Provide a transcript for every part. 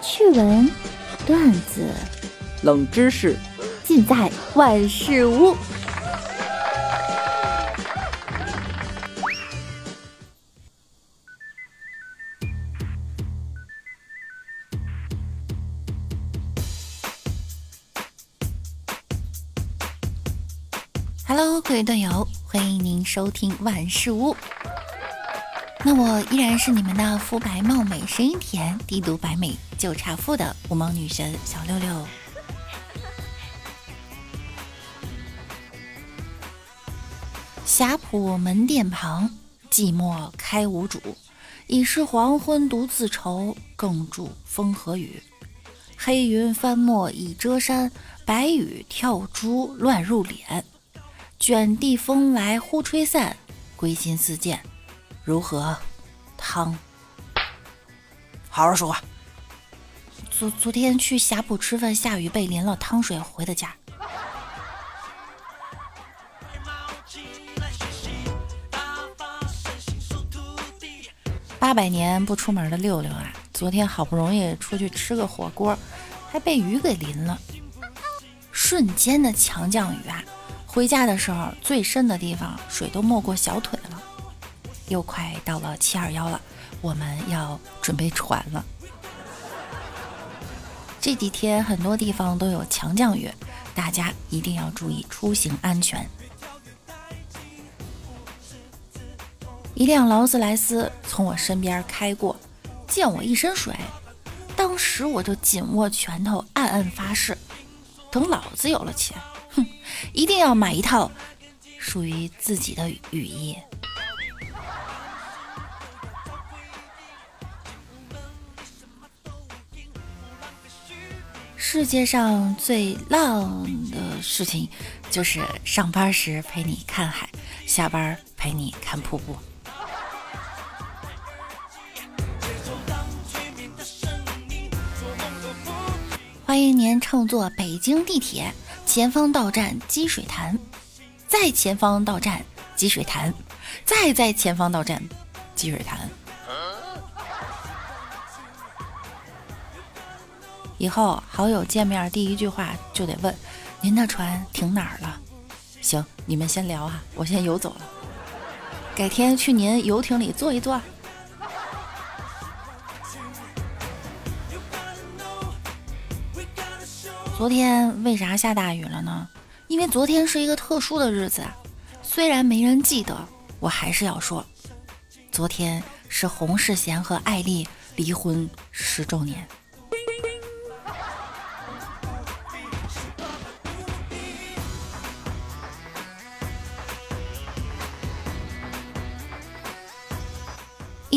趣闻、段子、冷知识，尽在万事屋。Hello，各位段友，欢迎您收听万事屋。那我依然是你们的肤白貌美、声音甜、低毒白美就差富的无毛女神小六六。霞浦门店旁，寂寞开无主。已是黄昏独自愁，更著风和雨。黑云翻墨已遮山，白雨跳珠乱入脸。卷地风来忽吹散，归心似箭。如何，汤？好好说话。昨昨天去霞浦吃饭，下雨被淋了汤水回的家。八百年不出门的六六啊，昨天好不容易出去吃个火锅，还被雨给淋了。瞬间的强降雨啊！回家的时候，最深的地方水都没过小腿了。又快到了七二幺了，我们要准备船了。这几天很多地方都有强降雨，大家一定要注意出行安全。一辆劳斯莱斯从我身边开过，溅我一身水，当时我就紧握拳头，暗暗发誓：等老子有了钱，哼，一定要买一套属于自己的雨衣。世界上最浪的事情，就是上班时陪你看海，下班陪你看瀑布。欢迎您乘坐北京地铁，前方到站积水潭，再前方到站积水潭，再在前方到站积水潭。以后好友见面第一句话就得问：“您的船停哪儿了？”行，你们先聊啊，我先游走了。改天去您游艇里坐一坐。昨天为啥下大雨了呢？因为昨天是一个特殊的日子，虽然没人记得，我还是要说，昨天是洪世贤和艾丽离婚十周年。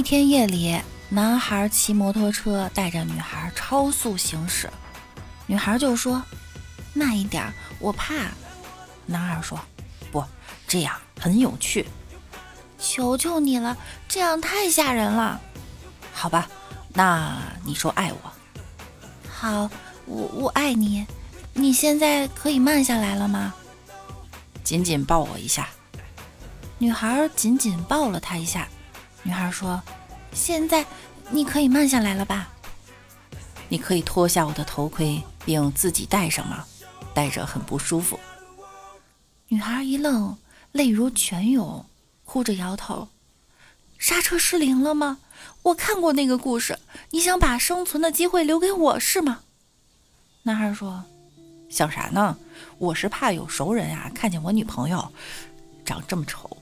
一天夜里，男孩骑摩托车带着女孩超速行驶，女孩就说：“慢一点，我怕。”男孩说：“不，这样很有趣。”求求你了，这样太吓人了。好吧，那你说爱我？好，我我爱你。你现在可以慢下来了吗？紧紧抱我一下。女孩紧紧抱了他一下。女孩说：“现在你可以慢下来了吧？你可以脱下我的头盔，并自己戴上吗？戴着很不舒服。”女孩一愣，泪如泉涌，哭着摇头：“刹车失灵了吗？我看过那个故事，你想把生存的机会留给我是吗？”男孩说：“想啥呢？我是怕有熟人啊，看见我女朋友长这么丑。”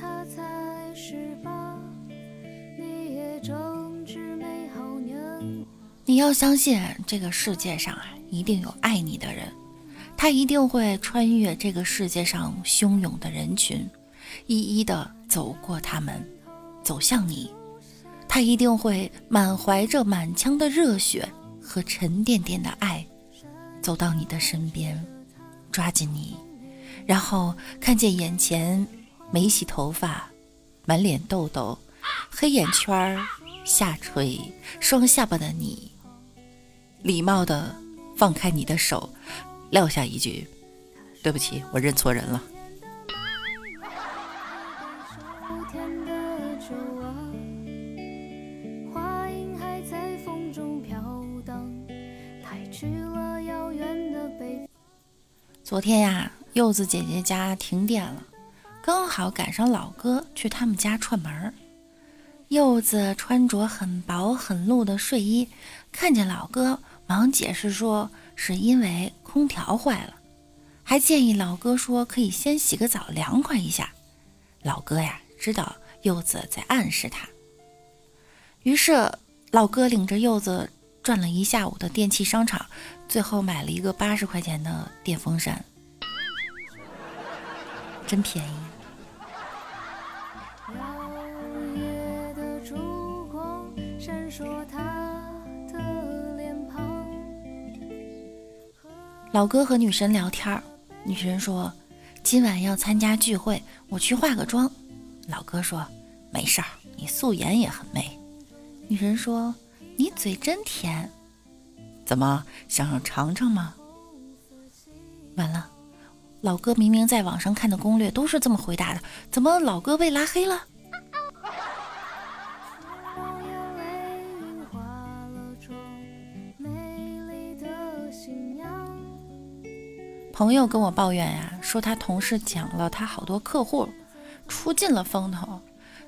他才18，你也正值美好年你要相信，这个世界上啊，一定有爱你的人，他一定会穿越这个世界上汹涌的人群，一一的走过他们，走向你。他一定会满怀着满腔的热血和沉甸甸的爱，走到你的身边，抓紧你，然后看见眼前没洗头发、满脸痘痘、黑眼圈、下垂、双下巴的你。礼貌的放开你的手，撂下一句：“对不起，我认错人了。昨天呀，柚子姐姐家停电了，刚好赶上老哥去他们家串门儿。柚子穿着很薄很露的睡衣，看见老哥，忙解释说是因为空调坏了，还建议老哥说可以先洗个澡凉快一下。老哥呀，知道柚子在暗示他，于是老哥领着柚子转了一下午的电器商场，最后买了一个八十块钱的电风扇，真便宜。说他的脸庞老哥和女神聊天，女神说：“今晚要参加聚会，我去化个妆。”老哥说：“没事儿，你素颜也很美。”女神说：“你嘴真甜，怎么想尝尝吗？”完了，老哥明明在网上看的攻略都是这么回答的，怎么老哥被拉黑了？朋友跟我抱怨呀，说他同事讲了他好多客户，出尽了风头，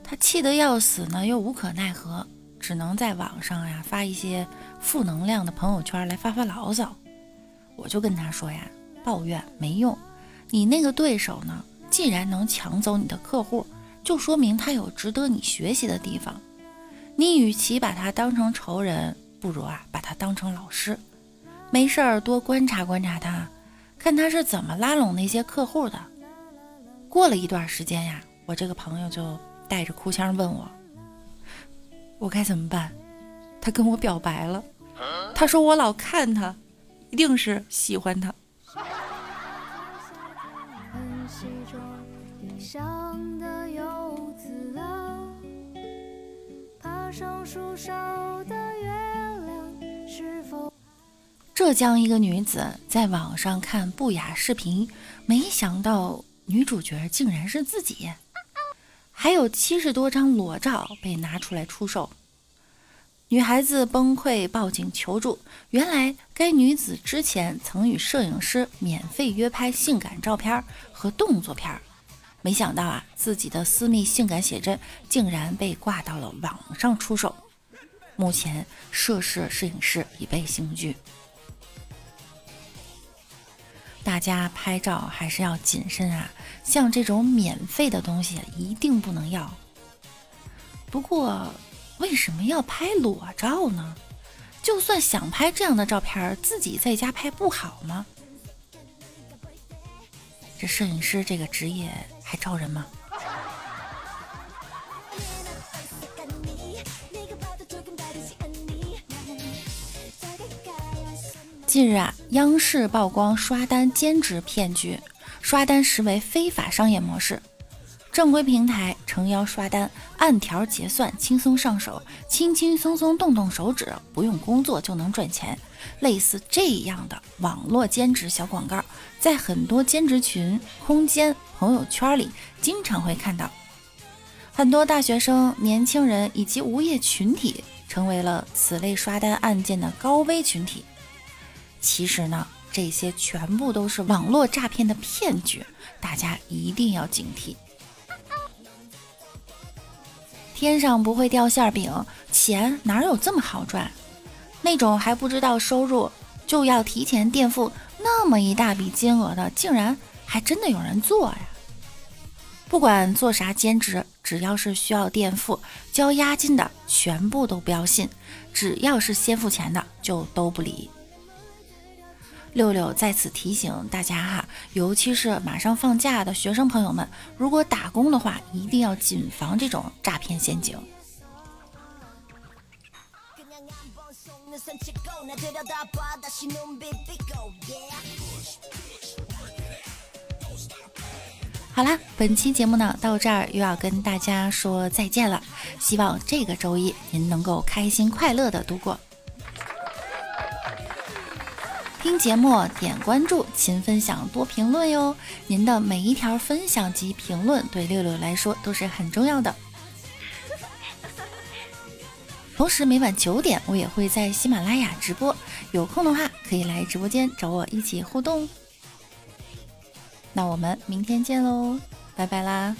他气得要死呢，又无可奈何，只能在网上呀发一些负能量的朋友圈来发发牢骚。我就跟他说呀，抱怨没用，你那个对手呢，既然能抢走你的客户，就说明他有值得你学习的地方。你与其把他当成仇人，不如啊把他当成老师，没事儿多观察观察他。看他是怎么拉拢那些客户的。过了一段时间呀，我这个朋友就带着哭腔问我：“我该怎么办？”他跟我表白了，他说我老看他，一定是喜欢他。爬上树梢的月浙江一个女子在网上看不雅视频，没想到女主角竟然是自己，还有七十多张裸照被拿出来出售。女孩子崩溃报警求助，原来该女子之前曾与摄影师免费约拍性感照片和动作片，没想到啊，自己的私密性感写真竟然被挂到了网上出售。目前涉事摄影师已被刑拘。大家拍照还是要谨慎啊，像这种免费的东西一定不能要。不过，为什么要拍裸照呢？就算想拍这样的照片，自己在家拍不好吗？这摄影师这个职业还招人吗？近日啊，央视曝光刷单兼职骗局，刷单实为非法商业模式。正规平台诚邀刷单，按条结算，轻松上手，轻轻松松动动手指，不用工作就能赚钱。类似这样的网络兼职小广告，在很多兼职群、空间、朋友圈里经常会看到。很多大学生、年轻人以及无业群体，成为了此类刷单案件的高危群体。其实呢，这些全部都是网络诈骗的骗局，大家一定要警惕。天上不会掉馅饼，钱哪有这么好赚？那种还不知道收入就要提前垫付那么一大笔金额的，竟然还真的有人做呀！不管做啥兼职，只要是需要垫付、交押金的，全部都不要信。只要是先付钱的，就都不理。六六在此提醒大家哈，尤其是马上放假的学生朋友们，如果打工的话，一定要谨防这种诈骗陷阱。好啦，本期节目呢到这儿又要跟大家说再见了，希望这个周一您能够开心快乐的度过。听节目点关注，勤分享，多评论哟。您的每一条分享及评论对六六来说都是很重要的。同时每晚九点我也会在喜马拉雅直播，有空的话可以来直播间找我一起互动。那我们明天见喽，拜拜啦！